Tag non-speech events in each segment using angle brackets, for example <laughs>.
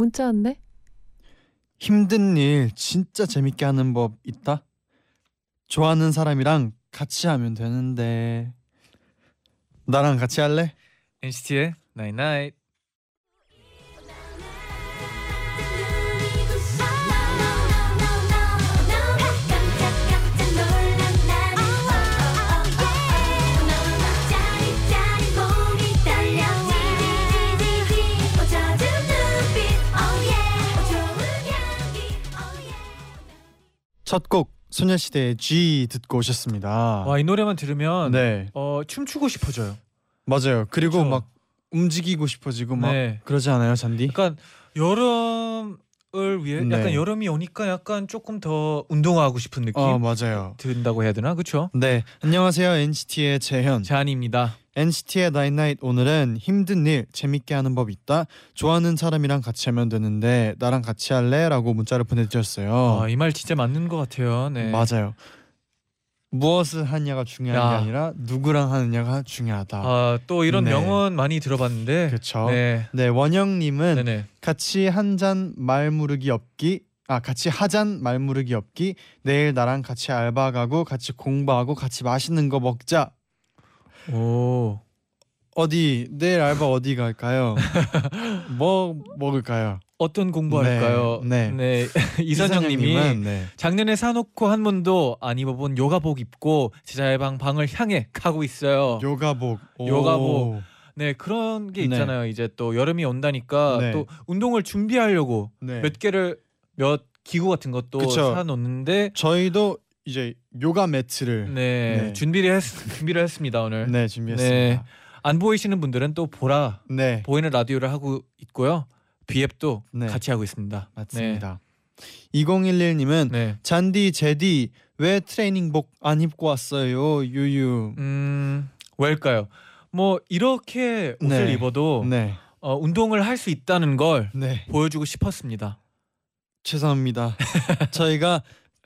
문자 왔네. 힘든 일 진짜 재밌게 하는 법 있다? 좋아하는 사람이랑 같이 하면 되는데 나랑 같이 할래? NCT의 Night Night. 첫 곡 소녀시대의 Gee 듣고 오셨습니다. 와 이 노래만 들으면 네 어 춤추고 싶어져요. 맞아요. 그리고 그쵸? 막 움직이고 싶어지고 막 네. 그러지 않아요, 쟌디? 약간 여름 을 위해 네. 약간 여름이 오니까 약간 조금 더 운동하고 싶은 느낌 어 맞아요. 든다고 해야 되나 그렇죠? 네 안녕하세요 NCT의 재현. 쟈니입니다. NCT의 night night 오늘은 힘든 일 재밌게 하는 법 있다. 좋아하는 사람이랑 같이 하면 되는데 나랑 같이 할래?라고 문자를 보내주셨어요. 아, 이 말 진짜 맞는 것 같아요. 네. 맞아요. 무엇을 하냐가 중요한 야. 게 아니라 누구랑 하느냐가 중요하다. 아, 또 이런 네. 명언 많이 들어봤는데. 그렇죠. 네. 네 원영 님은 네네. 같이 한 잔 말무르기 없기. 아 같이 하잔 말무르기 없기. 내일 나랑 같이 알바 가고 같이 공부하고 같이 맛있는 거 먹자. 오. 어디 내일 알바 어디 갈까요? <laughs> 뭐 먹을까요? 어떤 공부할까요? 네, 네. <laughs> 이선영님이 이선영님은, 네. 작년에 사놓고 한 번도 안 입어본 요가복 입고 제자의 방 방을 향해 가고 있어요. 요가복. 오. 요가복. 네 그런 게 네. 있잖아요. 이제 또 여름이 온다니까 네. 또 운동을 준비하려고 네. 몇 개를 몇 기구 같은 것도 그쵸. 사놓는데 저희도 이제 요가 매트를 네, 네. 준비를 했 준비를 했습니다 오늘. 네, 준비했습니다. 안 보이시는 분들은 또 보라 네, 보이는 라디오를 하고 있고요. 비앱도 네. 같이 하고 있습니다. 맞습니다. 2011님은 네. 네. 잔디 제디 왜 트레이닝복 안 입고 왔어요? 유유. 음 왜일까요? 뭐 이렇게 옷을 네. 입어도 네, 어, 운동을 할 수 있다는 걸 네. 보여주고 싶었습니다. 죄송합니다. <laughs> 저희가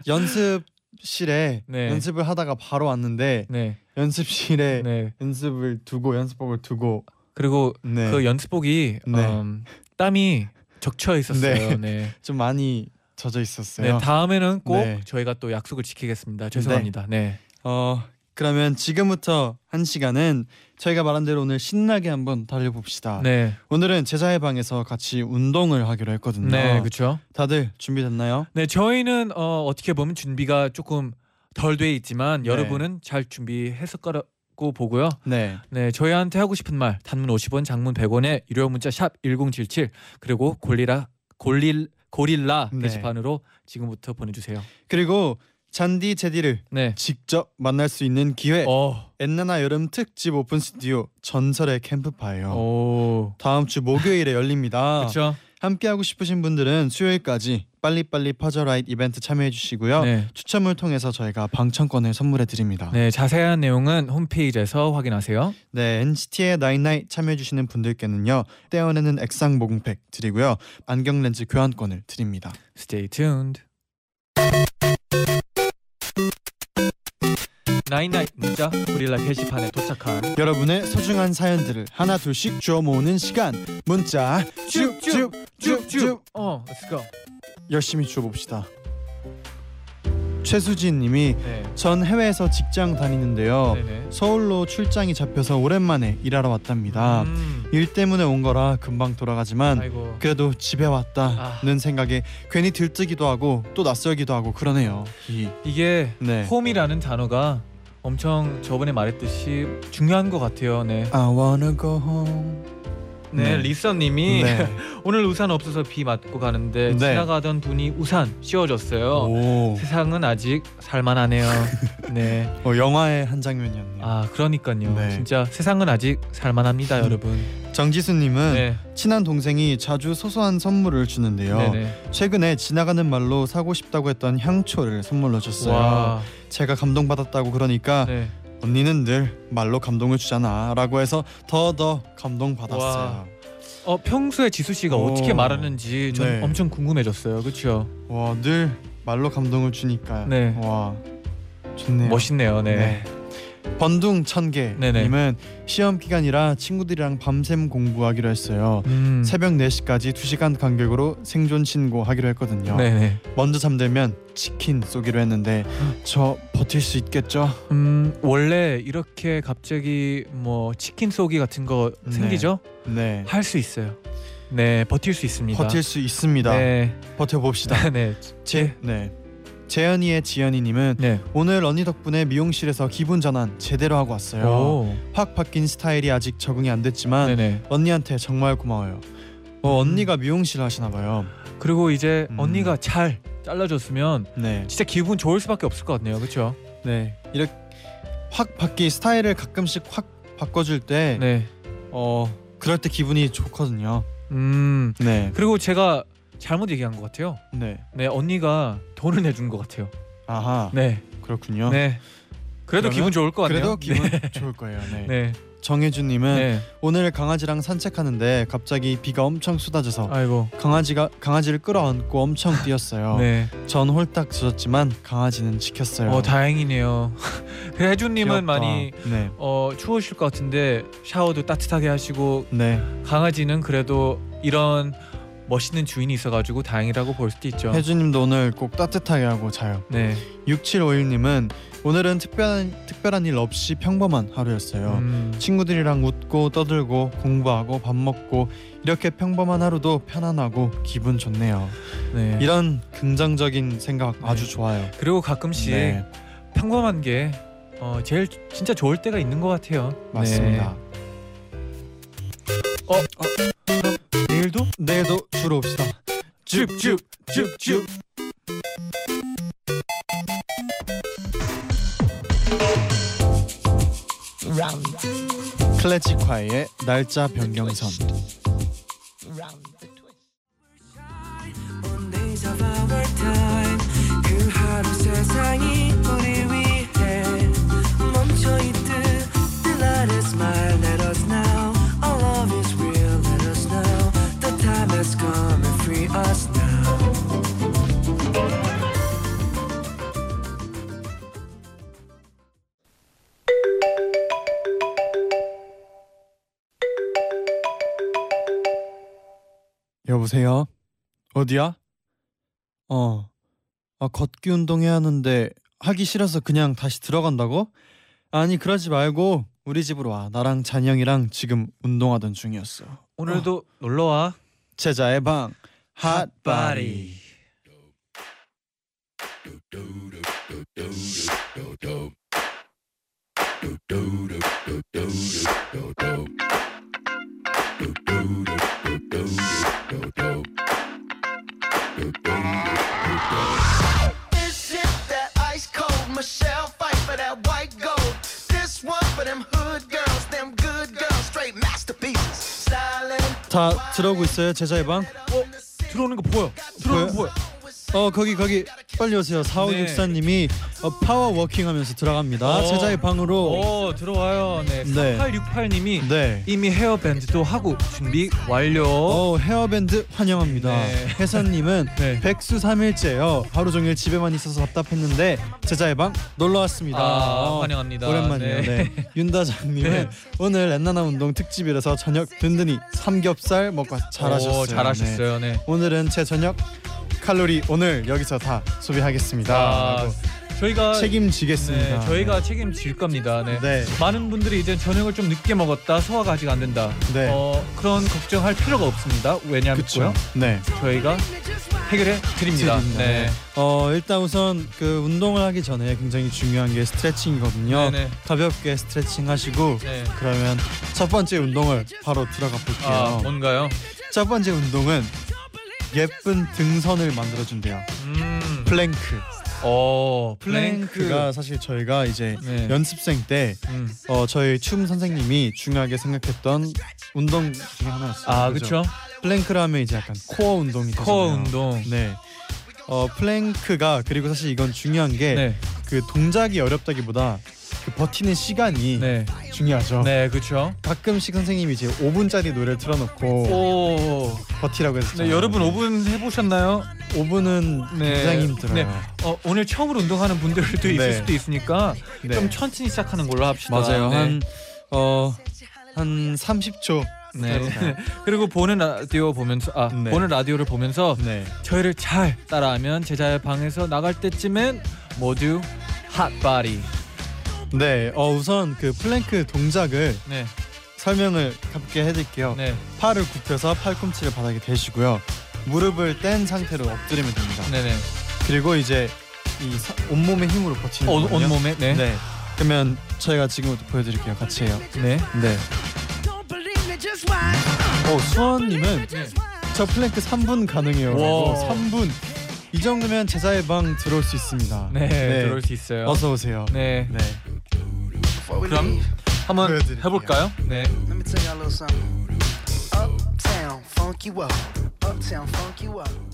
연습 실에 네. 연습을 하다가 바로 왔는데 네, 연습실에 네. 연습을 두고 연습복을 두고 그리고 네. 그 연습복이 네. 음, 땀이 적쳐 있었어요. 네. <laughs> 좀 많이 젖어 있었어요. 네, 다음에는 꼭 네. 저희가 또 약속을 지키겠습니다. 죄송합니다. 네. 어 그러면 지금부터 한 시간은 저희가 말한 대로 오늘 신나게 한번 달려봅시다. 네. 오늘은 제자의 방에서 같이 운동을 하기로 했거든요. 네, 그렇죠. 다들 준비됐나요? 네, 저희는 어, 어떻게 보면 준비가 조금 덜 돼 있지만 네. 여러분은 잘 준비했을 거라고 보고요. 네. 네, 저희한테 하고 싶은 말 단문 50원, 장문 100원에 유료 문자 샵 1077 그리고 골리라 골릴 고릴라 네. 게시판으로 지금부터 보내 주세요. 그리고 쟌디 재디를 네. 직접 만날 수 있는 기회. 어. 엔나나 여름 특집 오픈 스튜디오 전설의 캠프파이어. 오. 다음 주 목요일에 열립니다. <laughs> 그렇죠? 함께 하고 싶으신 분들은 수요일까지 빨리빨리 퍼져라이트 이벤트 참여해 주시고요. 네. 추첨을 통해서 저희가 방청권을 선물해 드립니다. 네, 자세한 내용은 홈페이지에서 확인하세요. 네, NCT의 나인나잇 참여해 주시는 분들께는요. 떼어내는 액상 모공팩 드리고요. 안경 렌즈 교환권을 드립니다. Stay tuned. 나인나잇 문자 고릴라 게시판에 도착한 여러분의 소중한 사연들을 하나 둘씩 주워 모으는 시간. 문자 쭉쭉쭉쭉 어, let's go. 열심히 주워 봅시다. 최수진 님이 네. 전 해외에서 직장 다니는데요. 네네. 서울로 출장이 잡혀서 오랜만에 일하러 왔답니다. 음. 일 때문에 온 거라 금방 돌아가지만 아이고. 그래도 집에 왔다는 아. 생각에 괜히 들뜨기도 하고 또 낯설기도 하고 그러네요. 이, 이게 네. 홈이라는 단어가 엄청 저번에 말했듯이 중요한 것 같아요. 네. I wanna go home. 네, 네. 리서님이 네. <laughs> 오늘 우산 없어서 비 맞고 가는데 네. 지나가던 분이 우산 씌워줬어요. 오. 세상은 아직 살만하네요. <laughs> 네. 어, 영화의 한 장면이었네요. 아 그러니까요. 네. 진짜 세상은 아직 살만합니다, 음. 여러분. 정지수님은 네. 친한 동생이 자주 소소한 선물을 주는데요. 네네. 최근에 지나가는 말로 사고 싶다고 했던 향초를 선물로 줬어요. 와. 제가 감동받았다고 그러니까 네. 언니는 늘 말로 감동을 주잖아라고 해서 더더 감동받았어요. 어 평소에 지수 씨가 오. 어떻게 말하는지 전 네. 엄청 궁금해졌어요. 그렇죠? 와, 늘 말로 감동을 주니까. 네. 와. 좋네요. 멋있네요. 네. 번둥 천개 네네. 님은 시험 기간이라 친구들이랑 밤샘 공부하기로 했어요. 음. 새벽 4시까지 2시간 간격으로 생존 신고하기로 했거든요. 네네. 먼저 잠들면 치킨 쏘기로 했는데 저 버틸 수 있겠죠? 음 원래 이렇게 갑자기 뭐 치킨 쏘기 같은 거 네. 생기죠? 네. 할 수 있어요. 네, 버틸 수 있습니다. 버틸 수 있습니다. 네. 버텨 봅시다. <laughs> 네. 제 네. 재현이의 지연이 님은 네. 오늘 언니 덕분에 미용실에서 기분 전환 제대로 하고 왔어요. 오. 확 바뀐 스타일이 아직 적응이 안 됐지만 네네. 언니한테 정말 고마워요. 어, 음. 언니가 미용실 하시나 봐요. 그리고 이제 음. 언니가 잘 잘라줬으면 네. 진짜 기분 좋을 수밖에 없을 것 같네요. 그렇죠? 네. 이렇게 확 바뀐 스타일을 가끔씩 확 바꿔줄 때 네. 어, 그럴 때 기분이 좋거든요. 음. 네. 그리고 제가 잘못 얘기한 것 같아요. 네. 네, 언니가 돈을 내준 것 같아요. 아하. 네. 그렇군요. 네. 그래도 그러면 기분 좋을 것 같네요. 그래도 기분 좋을 거예요. 네. 네. 네. 정혜준님은 네. 오늘 강아지랑 산책하는데 갑자기 비가 엄청 쏟아져서 아이고. 강아지가 강아지를 끌어안고 엄청 뛰었어요. 네. 전 홀딱 젖었지만 강아지는 지켰어요. 어 다행이네요. 그 <laughs> 혜준님은 귀엽다. 많이 네. 어 추우실 것 같은데 샤워도 따뜻하게 하시고 네. 강아지는 그래도 이런 멋있는 주인이 있어가지고 다행이라고 볼 수도 있죠. 혜준님도 오늘 꼭 따뜻하게 하고 자요. 네. 6751님은 오늘은 특별한 특별한 일 없이 평범한 하루였어요. 음, 친구들이랑 웃고 떠들고 공부하고 밥 먹고 이렇게 평범한 하루도 편안하고 기분 좋네요. 네. 이런 긍정적인 생각 네. 아주 좋아요. 그리고 가끔씩 네, 평범한 게 어, 제일 진짜 좋을 때가 있는 것 같아요. 맞습니다. 네. 내일도 주로 옵시다. 쭉쭉쭉쭉. 클래식화의 날짜 변경선. 어디야? 어. 아 걷기 운동 해야 하는데 하기 싫어서 그냥 다시 들어간다고? 아니 그러지 말고 우리 집으로 와. 나랑 잔영이랑 지금 운동하던 중이었어. 오늘도 놀러 와. 제자의 방 핫바리. This shit that ice cold Michelle Pfeiffer that white gold. This one for them hood girls, them good girls, straight masterpieces. Styling. 다 들어오고 있어요 재쟈의 방? 들어오는 거 보여. 들어오는 거 보여. 어 거기 거기 빨리 오세요. 4564님이 어, 파워 워킹 하면서 들어갑니다. 어. 재쟈의 방으로. 오 들어와요. 네. 네. 4868님이 네. 이미 헤어밴드도 하고 준비 완료. 어 헤어밴드 환영합니다. 네. 혜선님은 <laughs> 네. 백수 3일째요. 하루 종일 집에만 있어서 답답했는데 제자의 방 놀러 왔습니다. 아, 어, 환영합니다. 오랜만이에요. 네. 네. <laughs> 윤다장님은 네. 오늘 렌나나 운동 특집이라서 저녁 든든히 삼겹살 먹고 잘하셨어요. 오, 잘하셨어요. 네. 네. 오늘은 제 저녁 칼로리 오늘 여기서 다 소비하겠습니다. 아, 저희가 책임지겠습니다. 네, 저희가 책임질 겁니다. 네. 네. 많은 분들이 이제 저녁을 좀 늦게 먹었다, 소화가 아직 안 된다. 네. 어, 그런 걱정할 필요가 없습니다. 왜냐면요. 네. 저희가 해결해 드립니다. 드립니다. 네. 어 일단 우선 그 운동을 하기 전에 굉장히 중요한 게 스트레칭이거든요. 네네. 가볍게 스트레칭 하시고 네. 그러면 첫 번째 운동을 바로 들어가 볼게요. 아 뭔가요? 첫 번째 운동은 예쁜 등선을 만들어준대요. 음. 플랭크. 어 plank가 사실 저희가 이제 네. 연습생 때 음. 어, 저희 춤 선생님이 중요하게 생각했던 운동 중에 하나였어요. 아? 그렇죠. Plank를 하면 이제 약간 코어 운동이 되잖아요. 코어 운동. 네. 어 plank가 그리고 사실 이건 중요한 게 네. 그 동작이 어렵다기보다 그 버티는 시간이 네. 중요하죠. 네 그렇죠. 가끔씩 선생님이 이제 5분짜리 노래를 틀어놓고 오. 버티라고 해서 네 여러분 5분 해보셨나요? 5분은 네. 굉장히 힘들어요. 네. 어, 오늘 처음으로 운동하는 분들도 있을 네. 수도 있으니까 네. 좀 천천히 시작하는 걸로 합시다. 맞아요. 네. 한 어, 한 30초. 네. <laughs> 그리고 보는 라디오 보면서 아 네. 보는 라디오를 보면서 네. 저희를 잘 따라하면 재쟈의 방에서 나갈 때쯤엔 모두 hot body. 네. 어 우선 그 플랭크 동작을 네. 설명을 가볍게 해드릴게요. 네. 팔을 굽혀서 팔꿈치를 바닥에 대시고요. 무릎을 뗀 상태로 엎드리면 됩니다. 네네. 그리고 이제 이 사- 온몸의 힘으로 버티는 어, 거거든요. 온몸에 네. 네. 그러면 저희가 지금부터 보여드릴게요. 같이 해요. 네. 네. 어 수원님은 저 플랭크 3분 가능해요. 와. 3분. 이 정도면 재쟈의 방 들어올 수 있습니다. 네. 들어올 수 있어요. 어서 오세요. 네. 네. 그럼 한번. 해볼까요? 네. Let me tell y'all a little something. Uptown, funk you up. Uptown, funk you up.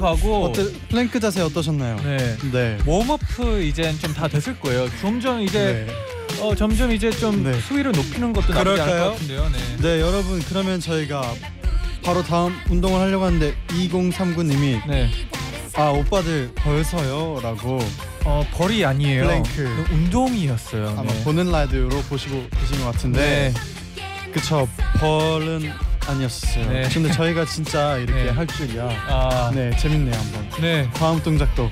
들어가고 어때 플랭크 자세 어떠셨나요? 네. 네. Warm up 이젠 좀 다 됐을 거예요. 점점 이제 네. 어, 점점 이제 좀 네. 수위를 높이는 것도 나쁘지 않을? 것 같은데요. 네. 네, 여러분 그러면 저희가 바로 다음 운동을 하려고 하는데 2039님이 네. 아 오빠들 벌써요라고 어, 벌이 아니에요. 플랭크. 운동이었어요. 아마 네. 보는 라디오로 보시고 계신 것 같은데 네. 그쵸 벌은 아니었어요. 네. 근데 저희가 진짜 이렇게 네. 할 줄이야. 아. 네, 재밌네요 한번. 네. 다음 동작도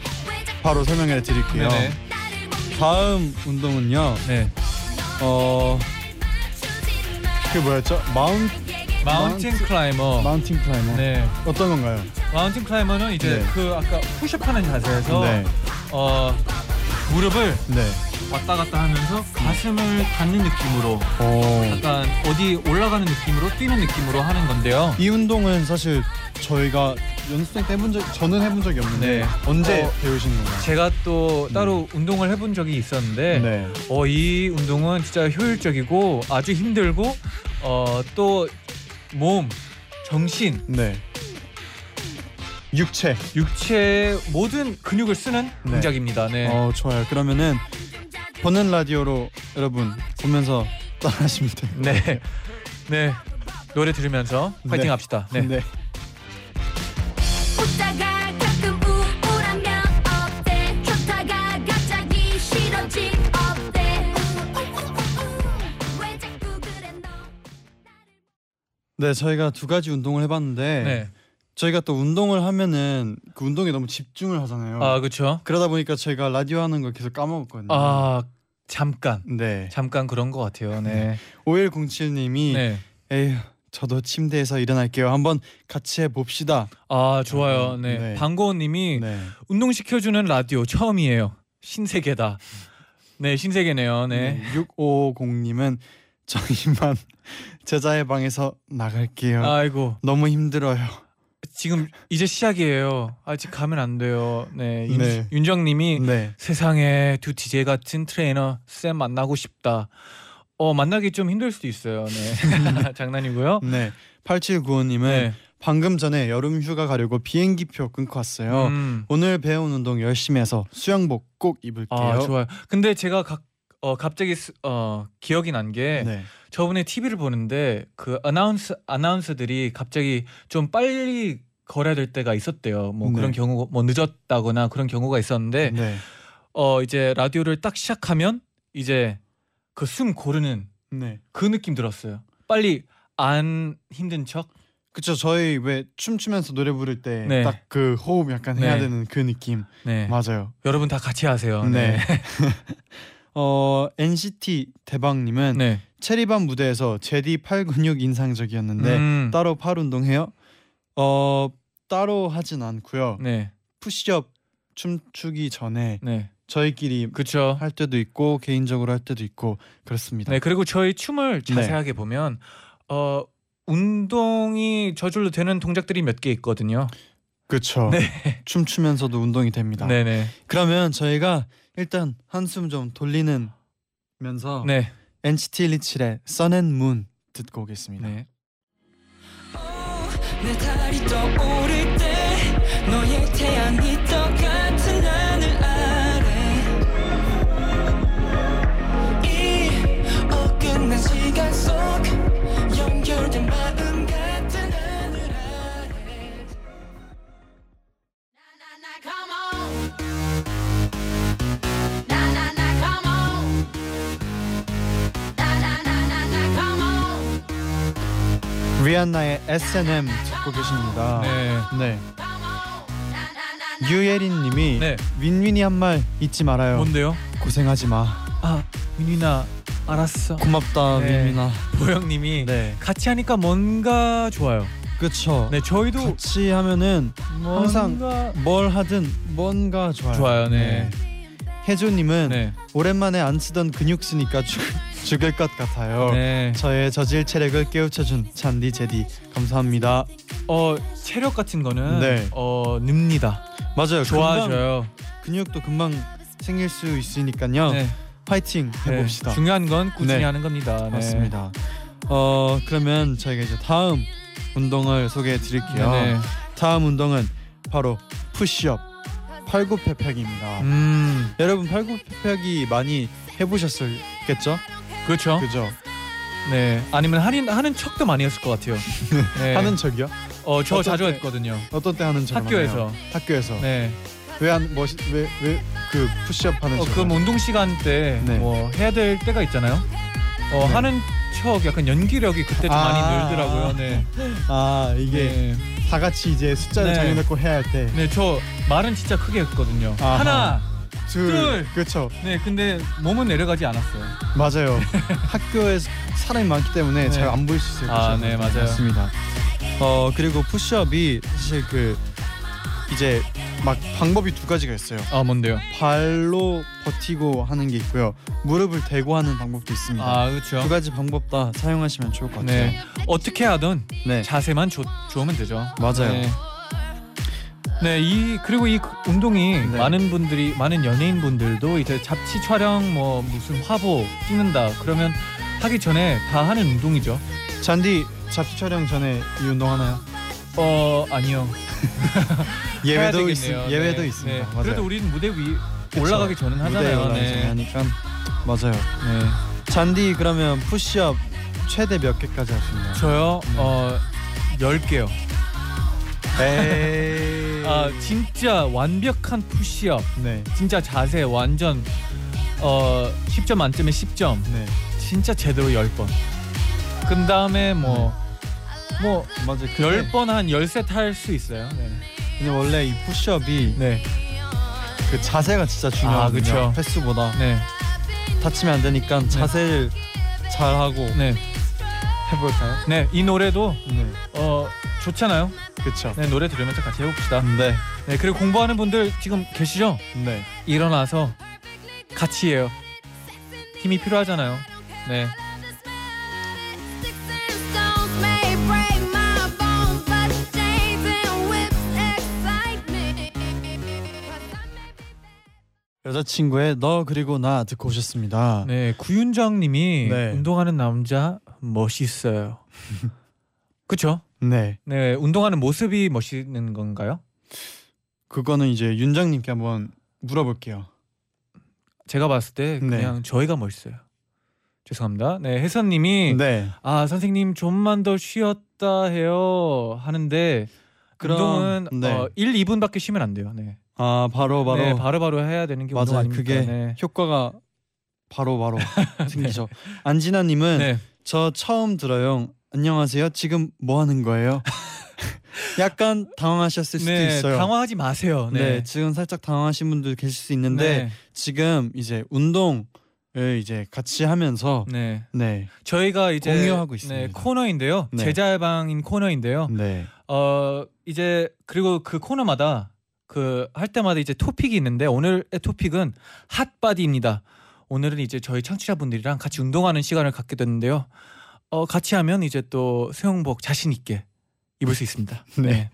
바로 설명해 드릴게요. 네네. 다음 운동은요. 네. 어, 그 뭐였죠? Moun- mountain climber. Mountain climber. 네. 어떤 건가요? Mountain climber는 이제 네. 그 아까 푸시업하는 자세에서 네. 어 무릎을 네. 왔다 갔다 하면서 가슴을 닿는 느낌으로 오. 약간 어디 올라가는 느낌으로 뛰는 느낌으로 하는 건데요. 이 운동은 사실 저희가 연습생 때 해본 적 저는 해본 적이 없는데 네. 언제 어, 배우신 건가요? 제가 또 따로 운동을 해본 적이 있었는데 네. 어, 이 운동은 진짜 효율적이고 아주 힘들고 어, 또 몸, 정신, 네. 육체. 육체의 모든 근육을 쓰는 네. 동작입니다. 네. 어 좋아요. 그러면은 보는 라디오로 여러분 보면서 따라하시면 돼요. 네. 네. 노래 들으면서 파이팅 네. 합시다. 네. 네. 네, 저희가 두 가지 운동을 해봤는데 네. 저희가 또 운동을 하면은 그 운동에 너무 집중을 하잖아요. 아, 그렇죠. 그러다 보니까 저희가 라디오 하는 걸 계속 까먹었거든요. 아, 잠깐. 네. 잠깐 그런 것 같아요. 네. 5107님이 네. 에휴 저도 침대에서 일어날게요. 한번 같이 해봅시다. 아, 좋아요. 네. 네. 방고은 님이 네. 운동 시켜주는 라디오 처음이에요. 신세계다. 네, 신세계네요. 네. 650님은 저 이만 <laughs> 재쟈의 방에서 나갈게요. 아이고, 너무 힘들어요. 지금 이제 시작이에요. 아직 가면 안 돼요. 네. 윤, 네. 윤정 님이 네. 세상에 두 DJ 같은 트레이너 쌤 만나고 싶다. 어, 만나기 좀 힘들 수도 있어요. 네. <laughs> 장난이고요. 네. 8795님은 네. 방금 전에 여름 휴가 가려고 비행기표 끊고 왔어요. 음. 오늘 배운 운동 열심히 해서 수영복 꼭 입을게요. 아, 좋아요. 근데 제가 각 어, 갑자기 스- 어, 기억이 난게 네. 저번에 TV를 보는데 그 아나운서 아나운서들이 갑자기 좀 빨리 걸어야 될 때가 있었대요. 뭐 네. 그런 경우 뭐 늦었다거나 그런 경우가 있었는데 네. 어 이제 라디오를 딱 시작하면 이제 그 숨 고르는 네. 그 느낌 들었어요. 빨리 안 힘든 척. 그쵸 저희 왜 춤추면서 노래 부를 때 네. 딱 그 호흡 약간 해야 네. 되는 그 느낌 네. 맞아요. 여러분 다 같이 하세요. 네. 네. <laughs> 어 NCT 대박님은 네. 체리밤 무대에서 제디 팔 근육 인상적이었는데 음. 따로 팔 운동해요? 어 따로 하진 않고요. 네. 푸시업 춤추기 전에 네. 저희끼리 그렇죠. 할 때도 있고 개인적으로 할 때도 있고 그렇습니다. 네. 그리고 저희 춤을 자세하게 보면 어 운동이 저절로 되는 동작들이 몇 개 있거든요. 그렇죠. 네. <laughs> 춤추면서도 운동이 됩니다. 네, 네. 그러면 저희가 일단 한숨 좀 돌리는 면서 네. NCT 127의 Sun and Moon 듣고 오겠습니다. 네. 내 달이 떠오를 때 너의 태양이 똑같은 하늘 아래 이 어긋난 시간 속 연결된 마음 같은 하늘 아래 Come on. Na na na, come on. Na na na na na, come on. 리안나의 S&M 듣고 계십니다. 네. 네. Come on. Na na na na. 유예린 님이 네. 윈윈이 한 말 잊지 말아요. 뭔데요? 고생하지 마. 아, 민민아 알았어. 고맙다 네. 윈윈아. 보영 님이 네. 같이 하니까 뭔가 좋아요. 그쵸. 네, 저희도 같이 하면은 항상 뭔가 뭘 하든 뭔가 좋아요. 좋아요. 네. 혜조님은 네. 오랜만에 안 쓰던 근육 쓰니까 죽, 죽을 것 같아요. 네. 저의 저질 체력을 깨우쳐준 잔디 제디 감사합니다. 어, 체력 같은 거는 네. 어, 늡니다. 맞아요. 좋아져요. 근육도 금방 생길 수 있으니까요. 네. 파이팅 네. 해봅시다. 중요한 건 꾸준히 네. 하는 겁니다. 네. 맞습니다. 어 그러면 저희가 이제 다음 운동을 소개해 드릴게요. 네. 다음 운동은 바로 푸시업 팔굽혀펴기입니다. 음, 여러분 팔굽혀펴기 많이 해보셨겠죠? 그렇죠. 그죠? 네. 아니면 하는 하는 척도 많이 했을 것 같아요. <laughs> 네. 하는 척이요? 어, 저 자주 때? 했거든요. 어떤 때 하는 척? 학교에서. 학교에서. 네. 왜안뭐왜왜 푸시업 하는 어, 척? 그럼 운동 시간 때 네. 뭐 해야 될 때가 있잖아요. 어, 네. 하는 척 약간 연기력이 그때 좀 아. 많이 늘더라고요. 네. 아 이게 네. 다 같이 이제 숫자를 네. 정해놓고 해야 할 때. 네, 저 말은 진짜 크게 했거든요. 아하. 하나. 둘. 둘. 그렇죠. 네, 근데 몸은 내려가지 않았어요. 맞아요. <laughs> 학교에 사람이 많기 때문에 네. 잘안 보일 수 있어요. 아. 네, 맞아요. 맞습니다. 어 그리고 푸시업이 사실 그 이제 막 방법이 두 가지가 있어요. 아, 뭔데요? 발로 버티고 하는 게 있고요. 무릎을 대고 하는 방법도 있습니다. 아, 그렇죠. 두 가지 방법 다 사용하시면 좋을 것 같아요. 네. 어떻게 하든 네. 자세만 좋, 좋으면 되죠. 맞아요. 네. 네, 이 그리고 이 운동이 네. 많은 분들이 많은 연예인 분들도 이제 잡지 촬영 뭐 무슨 화보 찍는다 그러면 하기 전에 다 하는 운동이죠. 잔디 잡지 촬영 전에 이 운동 하나요? 어 아니요. <laughs> 예외도 있 되겠네요. 예외도 네. 있습니다. 네. 맞아요. 그래도 우리는 무대 위 그쵸. 올라가기 전은 하잖아요. 전에 네. 하니까 맞아요. 네. 잔디 그러면 푸시업 최대 몇 개까지 있나요? 저요 네. 어 10개요. 에이. 아 진짜 완벽한 푸시업. 네. 진짜 자세 완전 어 10점 만점에 10점. 네. 진짜 제대로 10번. 그 다음에 뭐 뭐 맞아요. 근데, 10번 한 10셋 할수 있어요. 네. 근데 원래 이 푸시업이 네. 그 자세가 진짜 중요하거든요. 그쵸. 횟수보다 네. 다치면 안 되니까 자세를 잘 하고 네. 해 볼까요? 네. 이 노래도 네. 어 좋잖아요. 그렇죠. 네, 노래 들으면서 같이 해 봅시다. 네. 네. 그리고 공부하는 분들 지금 계시죠? 네. 일어나서 같이 해요. 힘이 필요하잖아요. 네. 여자친구의 너 그리고 나 듣고 오셨습니다. 네, 구윤정 님이 네. 운동하는 남자 멋있어요. <laughs> 그렇죠? 네. 네, 운동하는 모습이 멋있는 건가요? 그거는 이제 윤장님께 한번 물어볼게요. 제가 봤을 때 네. 그냥 저희가 멋있어요. 죄송합니다. 네, 혜선 님이 네. 아, 선생님 좀만 더 쉬었다 해요 하는데 그럼 운동은 네. 어, 1, 2분밖에 쉬면 안 돼요. 네. 아 바로 바로 네, 바로 바로 해야 되는 게 운동 맞아요. 아닙니까? 그게 네. 효과가 바로 바로 <laughs> 생기죠. 안진아님은 네. 저 처음 들어요. 안녕하세요. 지금 뭐 하는 거예요? <laughs> 약간 당황하셨을 수도 네, 있어요. 당황하지 마세요. 네. 네. 지금 살짝 당황하신 분들 계실 수 있는데 네. 지금 이제 운동을 이제 같이 하면서 네. 네, 저희가 이제 공유하고 네, 있습니다. 코너인데요. 네. 제자방인 코너인데요. 네, 어 이제 그리고 그 코너마다 그 할 때마다 이제 토픽이 있는데 오늘의 토픽은 hot body입니다. 오늘은 이제 저희 청취자분들이랑 같이 운동하는 시간을 갖게 됐는데요. 어 같이 하면 이제 또 수영복 자신 있게 입을 수 있습니다. <laughs> 네.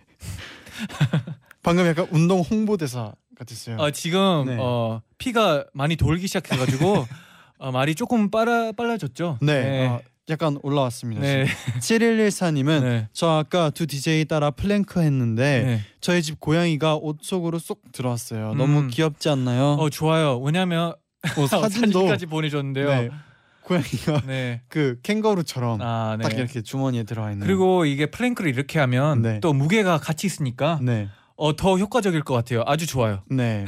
<laughs> 방금 약간 운동 홍보대사 같았어요. 어, 지금 네. 어 피가 많이 돌기 시작해가지고 <laughs> 어, 말이 조금 빨라 빨라졌죠. 네, 어, 약간 올라왔습니다. 네. 7114님은 <laughs> 네. 저 아까 두 DJ 따라 플랭크 했는데 네. 저희 집 고양이가 옷 속으로 쏙 들어왔어요. 너무 음. 귀엽지 않나요? 어 좋아요. 왜냐하면 어, <laughs> 사진도 사진까지 보내줬는데요. 네, 고양이가 네. 그 캥거루처럼 아, 네. 딱 이렇게 주머니에 들어와 있는. 그리고 이게 plank를 이렇게 하면 네. 또 무게가 같이 있으니까 네, 어, 더 효과적일 것 같아요. 아주 좋아요. <laughs> 네,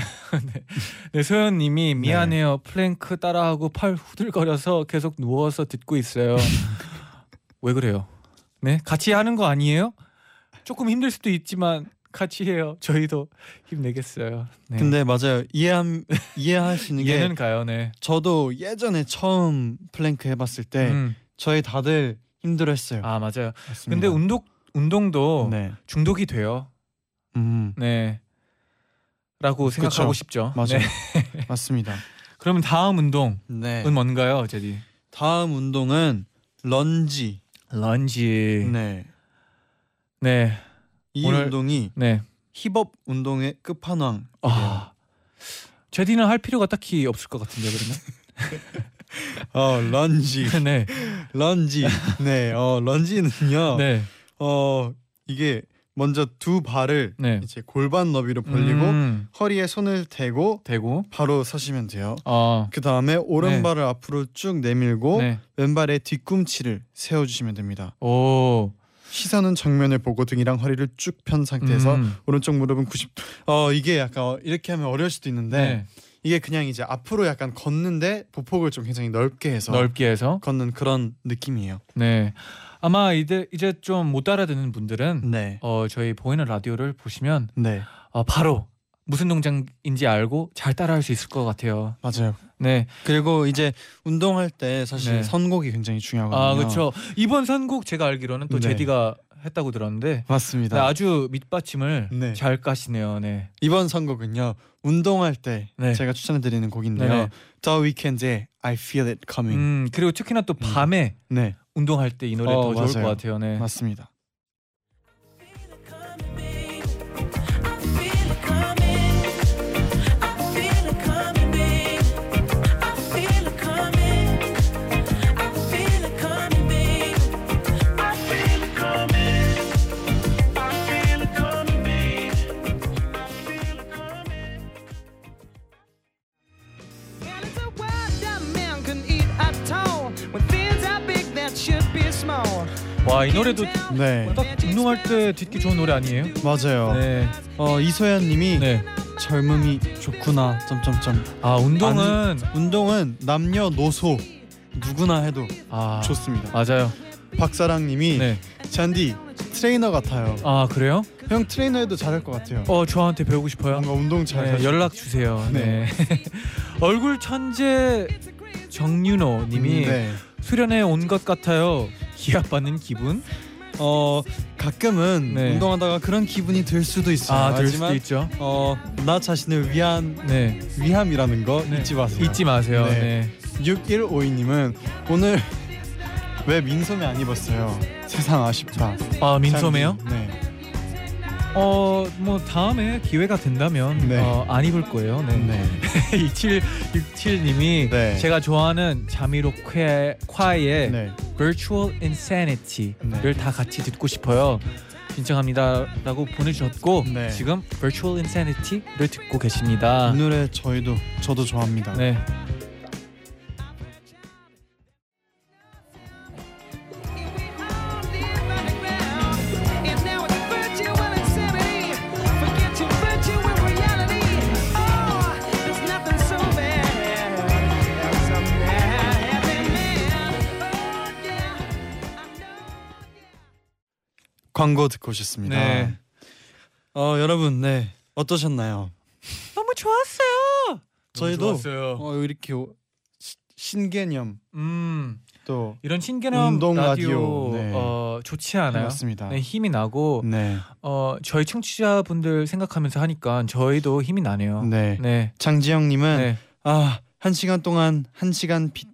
네, 소연님이 미안해요. 플랭크 따라하고 팔 후들거려서 계속 누워서 듣고 있어요. <laughs> 왜 그래요? 네, 같이 하는 거 아니에요? 조금 힘들 수도 있지만 같이 해요. 저희도 힘내겠어요. 네. 근데 맞아요. 이해함 이해하시는 게 이해는 가요. 네. 저도 예전에 처음 플랭크 해봤을 때 음. 저희 다들 힘들었어요. 아 맞아요. 맞습니다. 근데 운동 운동도 네, 중독이 돼요. 음, 네. 라고 생각하고 그쵸. 싶죠. 맞아요. 네. <laughs> 맞습니다. 그러면 다음 운동은 네. 뭔가요, 재디? 다음 운동은 lunge. lunge. 네. 네. 이 오늘- 운동이 네. 힙업 운동의 끝판왕이에요. 아. 제디는 할 필요가 딱히 없을 것 같은데 그러면. <laughs> 어, 런지. <laughs> 네. 런지. 네. 어, 런지는요. 네. 어, 이게 먼저 두 발을 네. 이제 골반 너비로 벌리고 음, 허리에 손을 대고 되고. 바로 서시면 돼요. 어. 그 다음에 오른발을 앞으로 쭉 내밀고 네. 왼발의 뒤꿈치를 세워주시면 됩니다. 오. 시선은 정면을 보고 등이랑 허리를 쭉 편 상태에서 음. 오른쪽 무릎은 90. 어 이게 약간 이렇게 하면 어려울 수도 있는데 네. 이게 그냥 이제 앞으로 약간 걷는데 보폭을 좀 굉장히 넓게 해서 넓게 해서. 걷는 그런 느낌이에요. 네. 아마 이제 이제 좀 못 알아듣는 분들은 네, 어 저희 보이는 라디오를 보시면 네 어, 바로 무슨 동작인지 알고 잘 따라할 수 있을 것 같아요. 맞아요. 네. 그리고 이제 운동할 때 사실 네. 선곡이 굉장히 중요하거든요. 아 그렇죠. 이번 선곡 제가 알기로는 또 네. 제디가 했다고 들었는데 맞습니다. 네, 아주 밑받침을 네. 잘 까시네요. 네. 이번 선곡은요 운동할 때 네. 제가 추천해드리는 곡인데요. 네네. The Weeknd의 I Feel It Coming. 음 그리고 특히나 또 밤에 네 운동할 때 이 노래 어, 더 좋을 맞아요. 것 같아요. 네. 맞습니다. 노래도 네 딱 운동할 때 듣기 좋은 노래 아니에요? 맞아요. 네. 어 이소연님이 네. 젊음이 좋구나 점점점 아 운동은 운동은 남녀 노소 누구나 해도 아 좋습니다. 맞아요. 박사랑님이 네. 잔디 트레이너 같아요. 아 그래요? 형 트레이너 해도 잘할 것 같아요. 어 저한테 배우고 싶어요. 뭔가 운동 잘 네. 연락 주세요. 네. <laughs> 얼굴 천재 정윤호님이 네. 수련회 온 것 같아요. 기합받는 기분? 어 가끔은 네. 운동하다가 그런 기분이 들 수도 있어요. 아, 될 수도 있죠. 어나 자신을 위한 네. 위함이라는 거 네. 잊지 마세요. 잊지 마세요. 네. 네. 6152님은 오늘 왜 민소매 안 입었어요? 세상 아쉽다. 아 민소매요? 네. 어 뭐 다음에 기회가 된다면 네. 어, 안 입을 거예요. 네. 네. <laughs> 2767님이 네. 제가 좋아하는 자미로 콰의 콰의 네. Virtual Insanity를 네. 다 같이 듣고 싶어요. 신청합니다라고 보내주셨고 네. 지금 Virtual Insanity를 듣고 계십니다. 이 노래 저희도 저도 좋아합니다. 네. 광고 듣고 오셨습니다. 네. 어 여러분 네 어떠셨나요? 너무 좋았어요. 저희도 좋았어요. 어 이렇게 오- 시- 신개념 음 또 이런 신개념 운동 라디오, 라디오, 네. 어 좋지 않아요? 맞습니다. 네, 힘이 나고 네. 어 저희 청취자분들 생각하면서 하니까 저희도 힘이 나네요. 네. 네. 장지영님은 네. 아한 시간 동안 한 시간 피,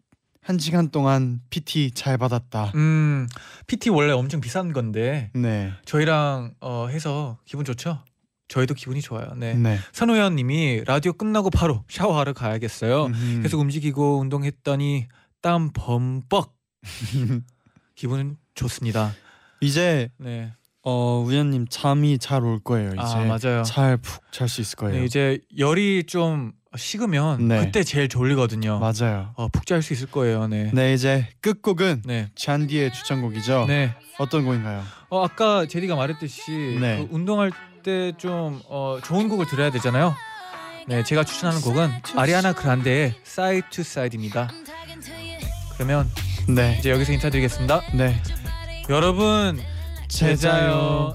한 시간 동안 PT 잘 받았다. 음 PT 원래 엄청 비싼 건데 네. 저희랑 어 해서 기분 좋죠? 저희도 기분이 좋아요. 네. 네. 선호연님이 라디오 끝나고 바로 샤워하러 가야겠어요. 음. 계속 움직이고 운동했더니 땀 범벅. <laughs> 기분 좋습니다. 이제 네. 어 우연님 잠이 잘 올 거예요. 이제 아 맞아요. 잘 푹 잘 수 있을 거예요. 네, 이제 열이 좀 식으면 네. 그때 제일 졸리거든요. 맞아요. 어, 푹잘수 있을 거예요. 네. 네 이제 끝곡은 네. 잔디의 추천곡이죠. 네. 어떤 곡인가요? 어, 아까 제디가 말했듯이 네. 그 운동할 때 좀 어, 좋은 곡을 들어야 되잖아요. 네, 제가 추천하는 곡은 아리아나 그란데의 Side to Side입니다. 그러면 네. 이제 여기서 인사드리겠습니다. 네. 여러분 제자요.